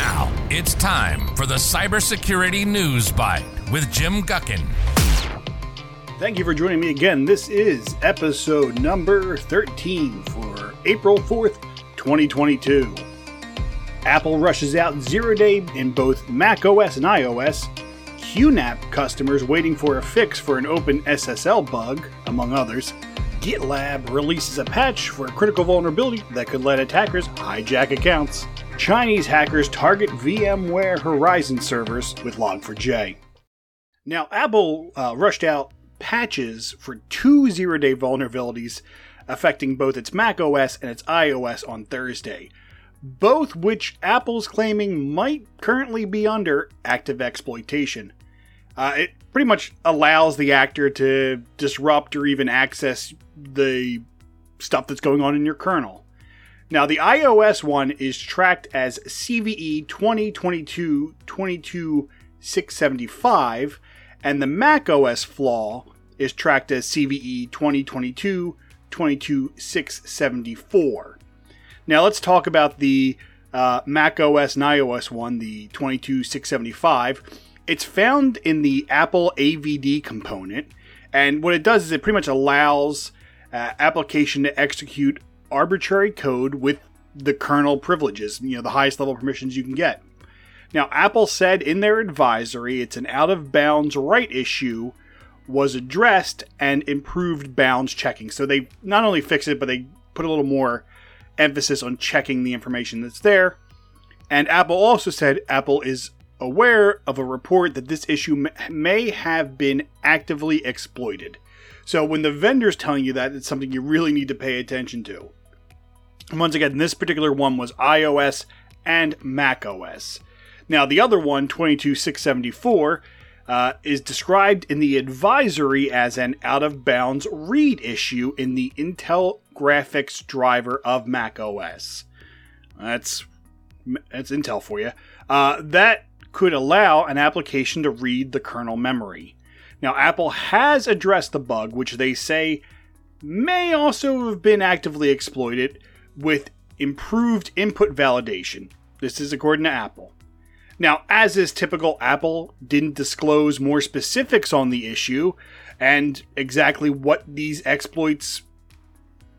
Now it's time for the Cybersecurity News Bite with Jim Guckin. Thank you for joining me again. This is episode number 13 for April 4th, 2022. Apple rushes out zero day in both Mac OS and iOS. QNAP customers waiting for a fix for an open SSL bug, among others. GitLab releases a patch for a critical vulnerability that could let attackers hijack accounts. Chinese hackers target VMware Horizon servers with Log4j. Now, Apple uh, rushed out patches for two zero day vulnerabilities affecting both its Mac OS and its iOS on Thursday, both which Apple's claiming might currently be under active exploitation. Uh, it pretty much allows the actor to disrupt or even access the stuff that's going on in your kernel. Now, the iOS one is tracked as CVE 2022 22675, and the Mac OS flaw is tracked as CVE 2022 22674. Now, let's talk about the uh, Mac OS and iOS one, the 22675. It's found in the Apple AVD component, and what it does is it pretty much allows uh, application to execute arbitrary code with the kernel privileges, you know, the highest level permissions you can get. Now, Apple said in their advisory it's an out of bounds right issue was addressed and improved bounds checking. So they not only fixed it, but they put a little more emphasis on checking the information that's there. And Apple also said Apple is aware of a report that this issue may have been actively exploited. So when the vendor's telling you that, it's something you really need to pay attention to. And once again, this particular one was iOS and Mac OS. Now, the other one, 22674, uh, is described in the advisory as an out of bounds read issue in the Intel graphics driver of Mac OS. That's that's Intel for you. Uh, that could allow an application to read the kernel memory. Now, Apple has addressed the bug, which they say may also have been actively exploited with improved input validation. This is according to Apple. Now, as is typical, Apple didn't disclose more specifics on the issue and exactly what these exploits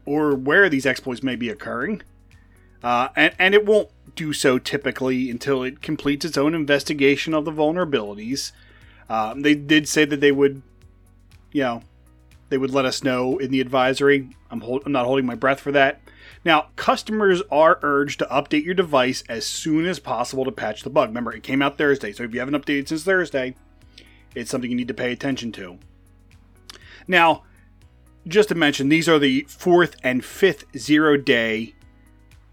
or where these exploits may be occurring. Uh, and, and it won't do so typically until it completes its own investigation of the vulnerabilities. Um, they did say that they would, you know, they would let us know in the advisory. I'm, hold, I'm not holding my breath for that. Now, customers are urged to update your device as soon as possible to patch the bug. Remember, it came out Thursday, so if you haven't updated since Thursday, it's something you need to pay attention to. Now, just to mention, these are the fourth and fifth zero day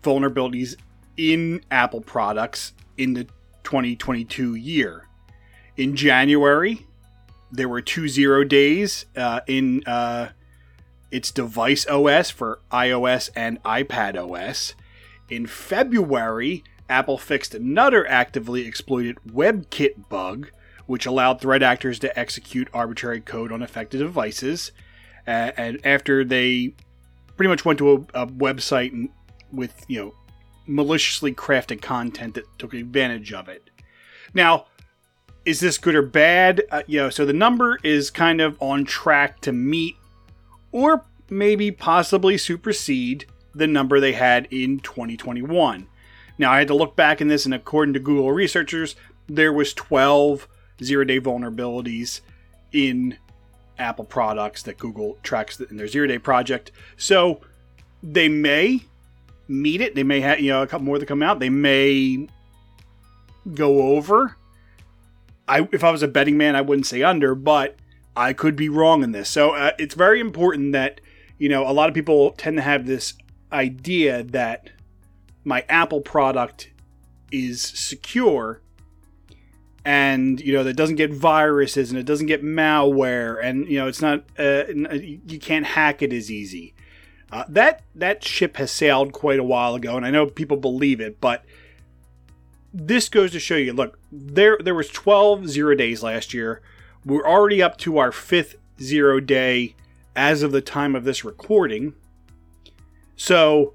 vulnerabilities in Apple products in the 2022 year. In January, there were two zero days uh, in uh, its device OS for iOS and iPad OS. In February, Apple fixed another actively exploited WebKit bug, which allowed threat actors to execute arbitrary code on affected devices. Uh, and after they pretty much went to a, a website with you know maliciously crafted content that took advantage of it. Now, is this good or bad? Uh, you know, so the number is kind of on track to meet or maybe possibly supersede the number they had in 2021. Now, I had to look back in this, and according to Google researchers, there was 12 zero-day vulnerabilities in Apple products that Google tracks in their zero-day project. So they may meet it. They may have you know a couple more that come out. They may go over. I if I was a betting man, I wouldn't say under, but I could be wrong in this. So uh, it's very important that you know a lot of people tend to have this idea that my Apple product is secure and you know that doesn't get viruses and it doesn't get malware and you know it's not uh, you can't hack it as easy uh, that that ship has sailed quite a while ago and i know people believe it but this goes to show you look there there was 12 zero days last year we're already up to our fifth zero day as of the time of this recording so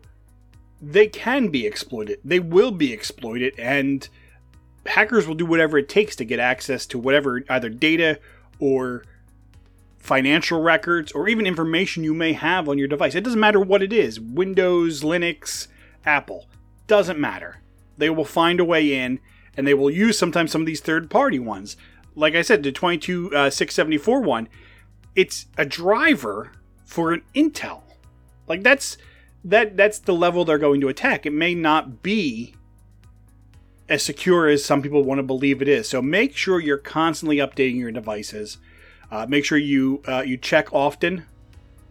they can be exploited. They will be exploited, and hackers will do whatever it takes to get access to whatever either data or financial records or even information you may have on your device. It doesn't matter what it is Windows, Linux, Apple. Doesn't matter. They will find a way in and they will use sometimes some of these third party ones. Like I said, the 22674 uh, one, it's a driver for an Intel. Like that's that that's the level they're going to attack. It may not be as secure as some people want to believe it is. So make sure you're constantly updating your devices. Uh, make sure you uh, you check often.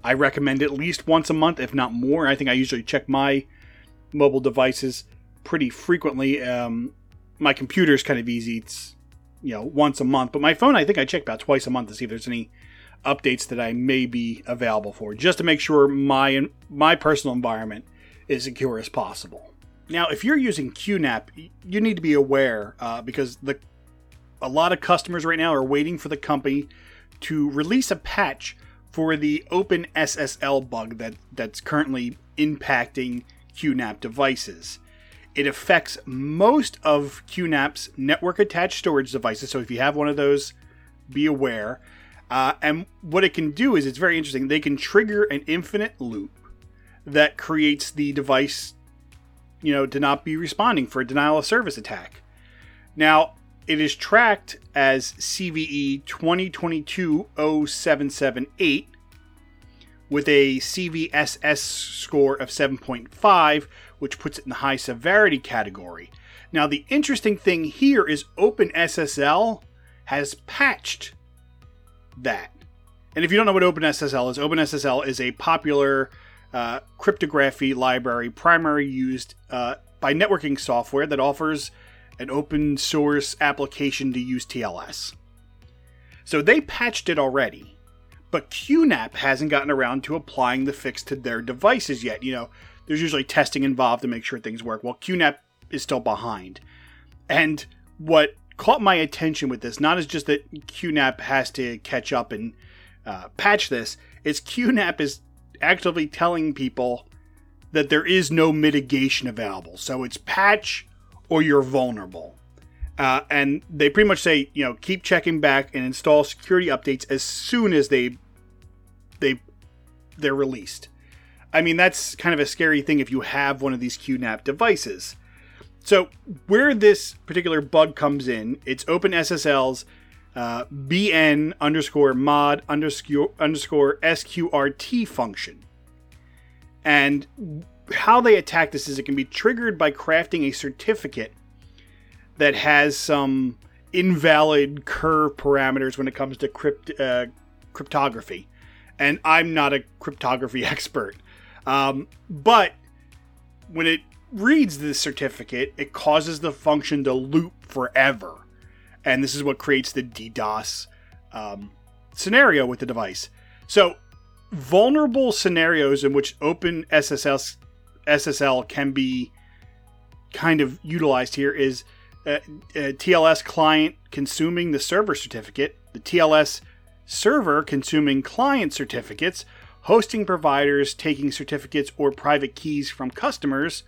I recommend at least once a month, if not more. I think I usually check my mobile devices pretty frequently. Um, my computer is kind of easy; it's you know once a month. But my phone, I think I check about twice a month to see if there's any updates that I may be available for, just to make sure my my personal environment is secure as possible. Now, if you're using QNAP, you need to be aware uh, because the a lot of customers right now are waiting for the company to release a patch for the OpenSSL bug that that's currently impacting QNAP devices. It affects most of QNAP's network attached storage devices. So if you have one of those, be aware. Uh, and what it can do is it's very interesting. They can trigger an infinite loop that creates the device you know, to not be responding for a denial of service attack. Now, it is tracked as CVE 2022 0778 with a CVSS score of 7.5, which puts it in the high severity category. Now, the interesting thing here is OpenSSL has patched that. And if you don't know what OpenSSL is, OpenSSL is a popular uh, cryptography library primarily used uh, by networking software that offers an open source application to use TLS. So they patched it already, but QNAP hasn't gotten around to applying the fix to their devices yet. You know, there's usually testing involved to make sure things work. Well, QNAP is still behind. And what caught my attention with this, not as just that QNAP has to catch up and uh, patch this, is QNAP is actively telling people that there is no mitigation available. So it's patch or you're vulnerable. Uh, and they pretty much say, you know, keep checking back and install security updates as soon as they they they're released. I mean, that's kind of a scary thing if you have one of these QNAP devices. So where this particular bug comes in, it's OpenSSL's uh, bn underscore mod underscore underscore sqrt function. And how they attack this is it can be triggered by crafting a certificate that has some invalid curve parameters when it comes to crypt, uh, cryptography. And I'm not a cryptography expert. Um, but when it reads this certificate, it causes the function to loop forever and this is what creates the DDoS um, scenario with the device. So, vulnerable scenarios in which Open SSL SSL can be kind of utilized here is a, a TLS client consuming the server certificate, the TLS server consuming client certificates, hosting providers taking certificates or private keys from customers,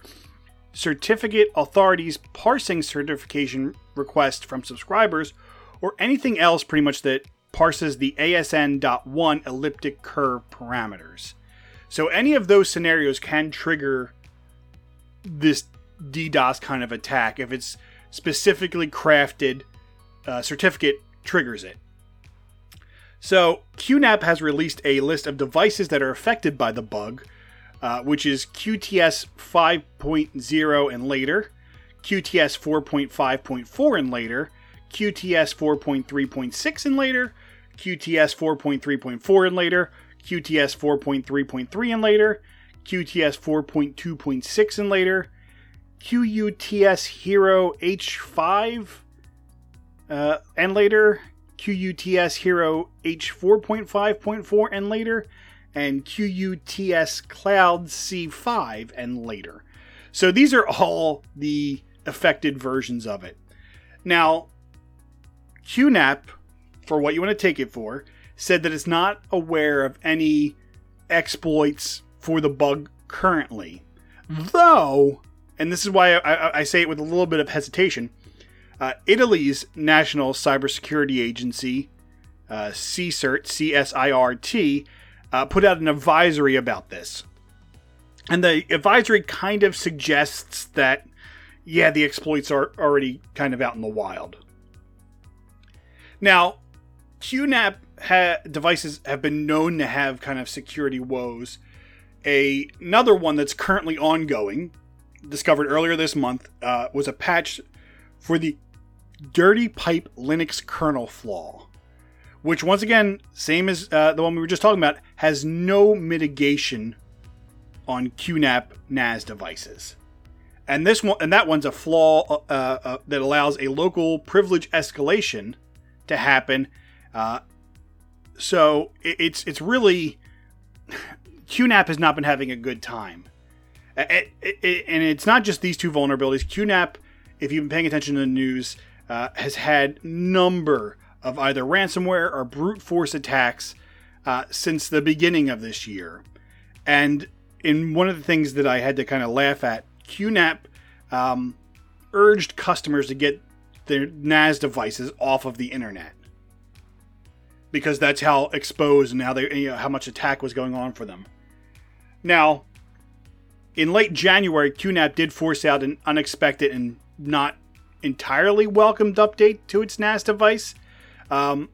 certificate authorities parsing certification requests from subscribers, or anything else pretty much that parses the ASN.1 elliptic curve parameters. So any of those scenarios can trigger this DDoS kind of attack if it's specifically crafted uh, certificate triggers it. So QNAP has released a list of devices that are affected by the bug, uh, which is QTS 5.0 and later, QTS 4.5.4 and later, QTS 4.3.6 and later, QTS 4.3.4 and later, QTS 4.3.3 and later, QTS 4.2.6 and later, QUTS Hero H5 uh, and later, QUTS Hero H4.5.4 and later, and QUTS Cloud C5 and later. So these are all the affected versions of it. Now, QNAP, for what you want to take it for, said that it's not aware of any exploits for the bug currently. Mm-hmm. Though, and this is why I, I, I say it with a little bit of hesitation, uh, Italy's National Cybersecurity Agency, uh, CSIRT, C-S-I-R-T, uh, put out an advisory about this. And the advisory kind of suggests that, yeah, the exploits are already kind of out in the wild. Now, QNAP ha- devices have been known to have kind of security woes. A, another one that's currently ongoing, discovered earlier this month, uh, was a patch for the Dirty Pipe Linux kernel flaw, which once again, same as uh, the one we were just talking about, has no mitigation on QNAP NAS devices. And this one, and that one's a flaw uh, uh, that allows a local privilege escalation to happen. Uh, so it, it's it's really QNAP has not been having a good time, it, it, and it's not just these two vulnerabilities. QNAP, if you've been paying attention to the news, uh, has had number of either ransomware or brute force attacks uh, since the beginning of this year, and in one of the things that I had to kind of laugh at, QNAP um, urged customers to get their NAS devices off of the internet because that's how exposed and how they you know, how much attack was going on for them. Now, in late January, QNAP did force out an unexpected and not entirely welcomed update to its NAS device, um,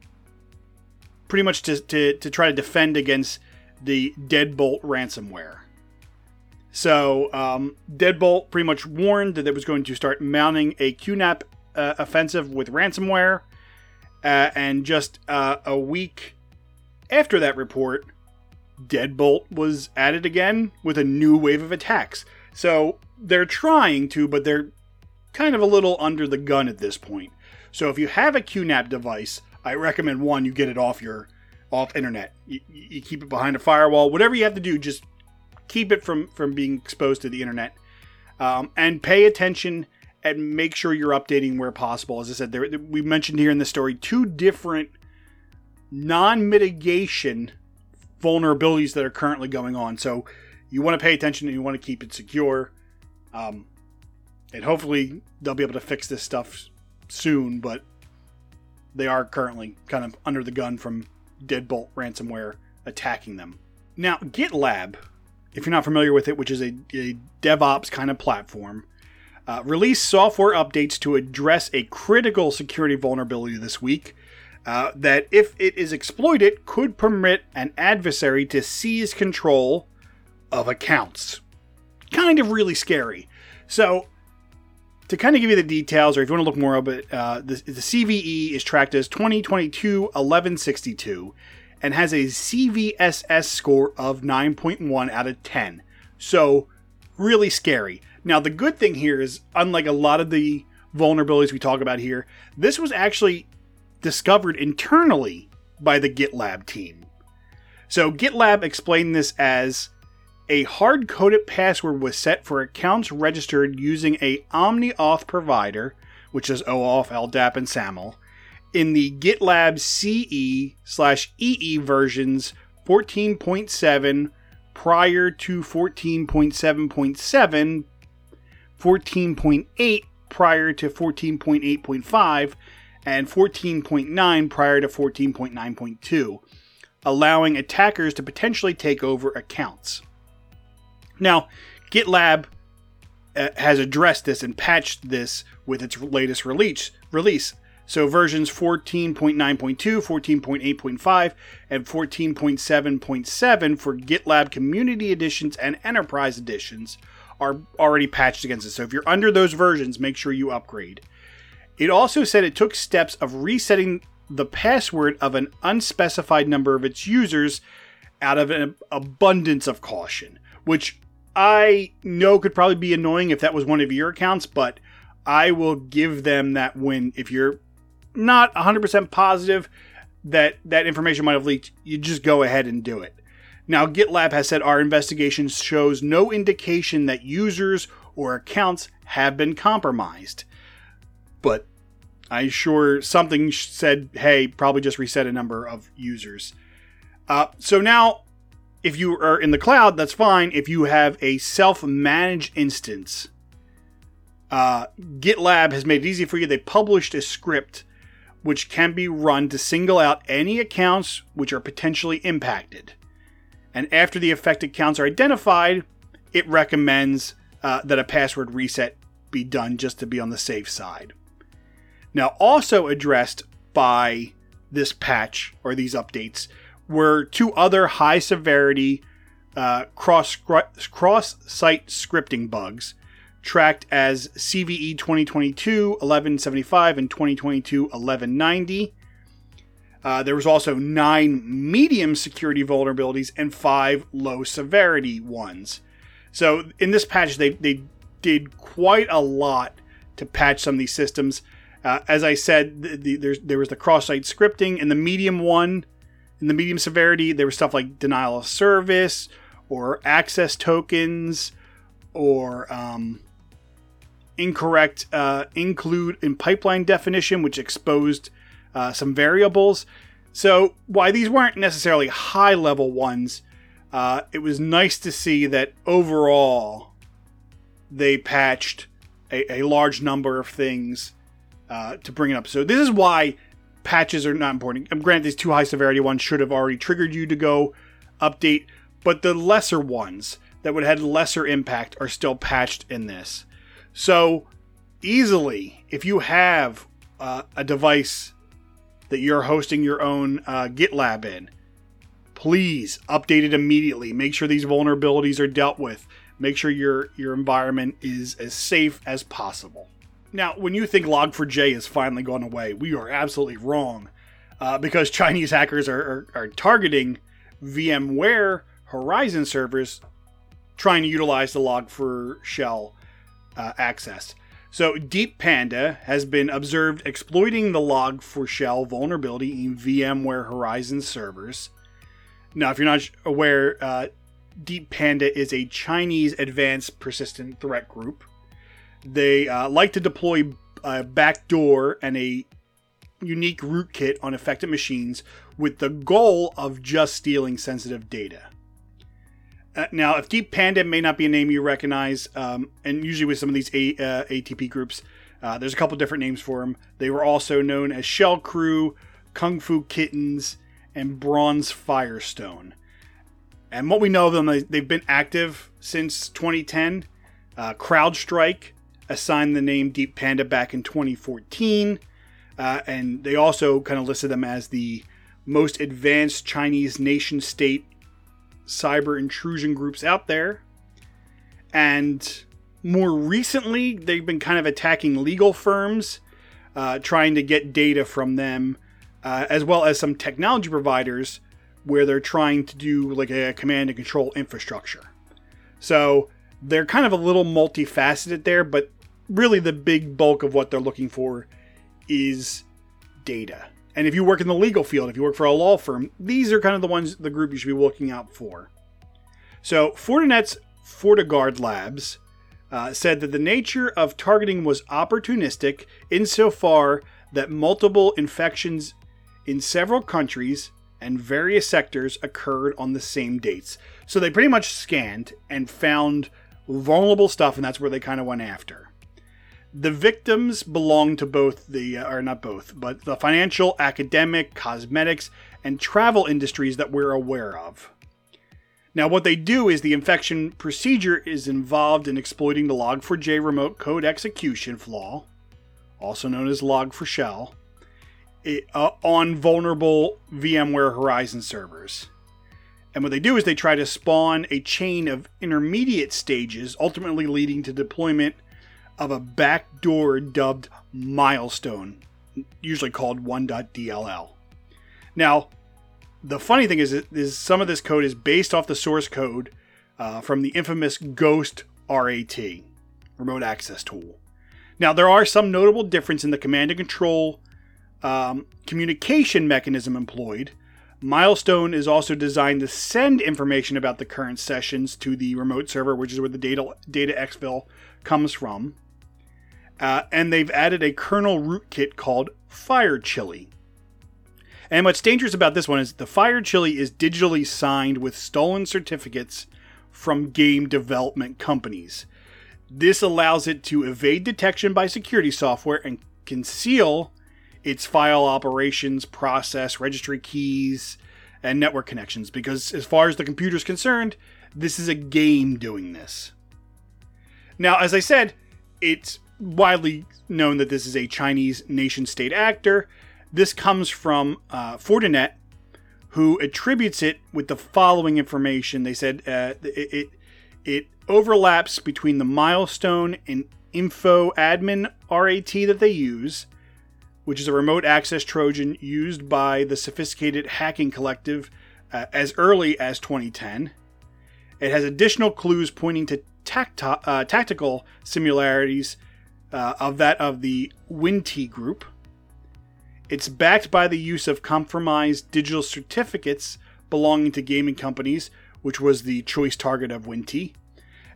pretty much to, to, to try to defend against the Deadbolt ransomware. So um, Deadbolt pretty much warned that it was going to start mounting a QNAP uh, offensive with ransomware, uh, and just uh, a week after that report, Deadbolt was added again with a new wave of attacks. So they're trying to, but they're kind of a little under the gun at this point. So if you have a QNAP device, I recommend one you get it off your off internet. You, you keep it behind a firewall. Whatever you have to do, just keep it from from being exposed to the internet, um, and pay attention and make sure you're updating where possible. As I said, there we mentioned here in the story two different non-mitigation vulnerabilities that are currently going on. So you want to pay attention and you want to keep it secure. Um, and hopefully they'll be able to fix this stuff soon, but they are currently kind of under the gun from Deadbolt ransomware attacking them. Now, GitLab if you're not familiar with it, which is a, a DevOps kind of platform, uh, released software updates to address a critical security vulnerability this week. Uh, that, if it is exploited, could permit an adversary to seize control of accounts. Kind of really scary. So, to kind of give you the details, or if you want to look more of it, uh, the, the CVE is tracked as 2022 1162 and has a CVSS score of 9.1 out of 10. So, really scary. Now, the good thing here is, unlike a lot of the vulnerabilities we talk about here, this was actually discovered internally by the GitLab team. So, GitLab explained this as a hard coded password was set for accounts registered using a OmniAuth provider, which is OAuth, LDAP, and SAML, in the GitLab CE slash EE versions 14.7 prior to 14.7.7, 14.8 prior to 14.8.5, and 14.9 prior to 14.9.2, allowing attackers to potentially take over accounts. Now, GitLab uh, has addressed this and patched this with its latest release. Release so versions 14.9.2, 14.8.5, and 14.7.7 for GitLab Community Editions and Enterprise Editions are already patched against it. So if you're under those versions, make sure you upgrade. It also said it took steps of resetting the password of an unspecified number of its users out of an abundance of caution, which I know could probably be annoying if that was one of your accounts, but I will give them that win if you're not 100% positive that that information might have leaked, you just go ahead and do it. Now, GitLab has said our investigation shows no indication that users or accounts have been compromised. But I'm sure something said, hey, probably just reset a number of users. Uh, so now if you are in the cloud, that's fine. If you have a self managed instance, uh, GitLab has made it easy for you. They published a script which can be run to single out any accounts which are potentially impacted. And after the affected accounts are identified, it recommends uh, that a password reset be done just to be on the safe side. Now, also addressed by this patch or these updates were two other high severity uh, cross cross site scripting bugs tracked as CVE 2022 1175 and 2022 1190. Uh, there was also nine medium security vulnerabilities and five low severity ones. So in this patch, they, they did quite a lot to patch some of these systems. Uh, as I said, the, the, there was the cross-site scripting and the medium one. In the medium severity, there was stuff like denial of service or access tokens or um, incorrect uh, include in pipeline definition, which exposed uh, some variables. So, why these weren't necessarily high level ones, uh, it was nice to see that overall they patched a, a large number of things uh, to bring it up. So, this is why patches are not important. I'm granted, these two high severity ones should have already triggered you to go update, but the lesser ones that would have had lesser impact are still patched in this. So, easily, if you have uh, a device that you're hosting your own uh, GitLab in, please update it immediately. Make sure these vulnerabilities are dealt with. Make sure your your environment is as safe as possible. Now, when you think Log4j has finally gone away, we are absolutely wrong, uh, because Chinese hackers are, are, are targeting VMware Horizon servers, trying to utilize the Log4Shell uh, access. So, Deep Panda has been observed exploiting the Log4Shell vulnerability in VMware Horizon servers. Now, if you're not aware, uh, Deep Panda is a Chinese advanced persistent threat group. They uh, like to deploy a backdoor and a unique rootkit on affected machines with the goal of just stealing sensitive data. Uh, now, if Deep Panda may not be a name you recognize, um, and usually with some of these a- uh, ATP groups, uh, there's a couple different names for them. They were also known as Shell Crew, Kung Fu Kittens, and Bronze Firestone. And what we know of them, they've been active since 2010. Uh, CrowdStrike assigned the name Deep Panda back in 2014. Uh, and they also kind of listed them as the most advanced Chinese nation state cyber intrusion groups out there. And more recently, they've been kind of attacking legal firms, uh, trying to get data from them, uh, as well as some technology providers where they're trying to do like a command and control infrastructure. So they're kind of a little multifaceted there, but really the big bulk of what they're looking for is data. And if you work in the legal field, if you work for a law firm, these are kind of the ones, the group you should be looking out for. So, Fortinet's FortiGuard Labs uh, said that the nature of targeting was opportunistic insofar that multiple infections in several countries and various sectors occurred on the same dates. So they pretty much scanned and found vulnerable stuff, and that's where they kind of went after. The victims belong to both the, uh, or not both, but the financial, academic, cosmetics, and travel industries that we're aware of. Now, what they do is the infection procedure is involved in exploiting the Log4j remote code execution flaw, also known as Log4Shell, uh, on vulnerable VMware Horizon servers. And what they do is they try to spawn a chain of intermediate stages, ultimately leading to deployment of a backdoor dubbed milestone, usually called 1.dll. Now, the funny thing is, is some of this code is based off the source code uh, from the infamous Ghost RAT, remote access tool. Now, there are some notable difference in the command and control um, communication mechanism employed. Milestone is also designed to send information about the current sessions to the remote server, which is where the data, data exfil comes from. Uh, and they've added a kernel rootkit called FireChili. And what's dangerous about this one is the Fire Chili is digitally signed with stolen certificates from game development companies. This allows it to evade detection by security software and conceal its file operations, process, registry keys, and network connections because, as far as the computer is concerned, this is a game doing this. Now, as I said, it's widely known that this is a Chinese nation state actor. This comes from uh, Fortinet, who attributes it with the following information. They said uh, it, it, it overlaps between the milestone and info admin RAT that they use, which is a remote access Trojan used by the sophisticated hacking collective uh, as early as 2010. It has additional clues pointing to tacti- uh, tactical similarities uh, of that of the Winnti group. It's backed by the use of compromised digital certificates belonging to gaming companies, which was the choice target of Winnti,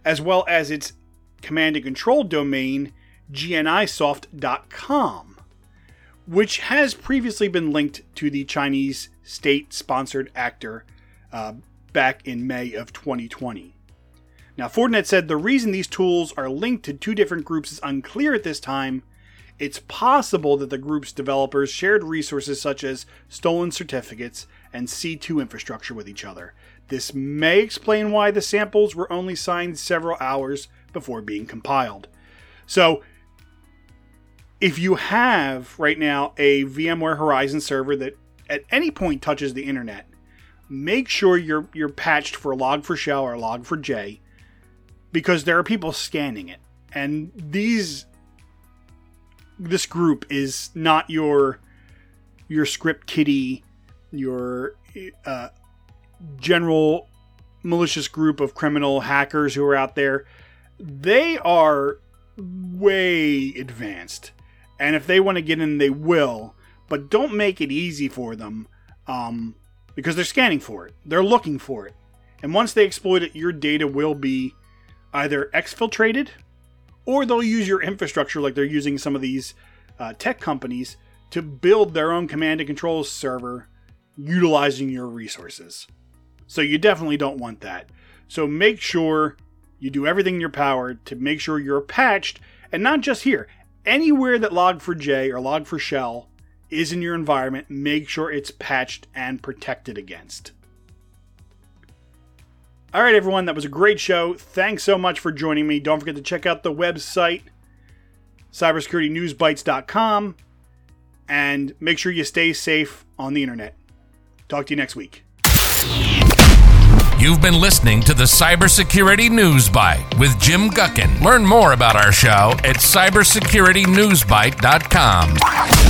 as well as its command and control domain, gnisoft.com, which has previously been linked to the Chinese state sponsored actor uh, back in May of 2020. Now, Fortinet said the reason these tools are linked to two different groups is unclear at this time. It's possible that the group's developers shared resources such as stolen certificates and C2 infrastructure with each other. This may explain why the samples were only signed several hours before being compiled. So, if you have right now a VMware Horizon server that at any point touches the internet, make sure you're you're patched for log4shell or log4j because there are people scanning it. And these this group is not your your script kiddie, your uh, general malicious group of criminal hackers who are out there. They are way advanced, and if they want to get in, they will. But don't make it easy for them, um, because they're scanning for it. They're looking for it, and once they exploit it, your data will be either exfiltrated or they'll use your infrastructure like they're using some of these uh, tech companies to build their own command and control server utilizing your resources. So you definitely don't want that. So make sure you do everything in your power to make sure you're patched, and not just here. Anywhere that Log4j or Log4Shell is in your environment, make sure it's patched and protected against. All right, everyone, that was a great show. Thanks so much for joining me. Don't forget to check out the website, cybersecuritynewsbites.com, and make sure you stay safe on the internet. Talk to you next week. You've been listening to the Cybersecurity News Bite with Jim Guckin. Learn more about our show at cybersecuritynewsbite.com.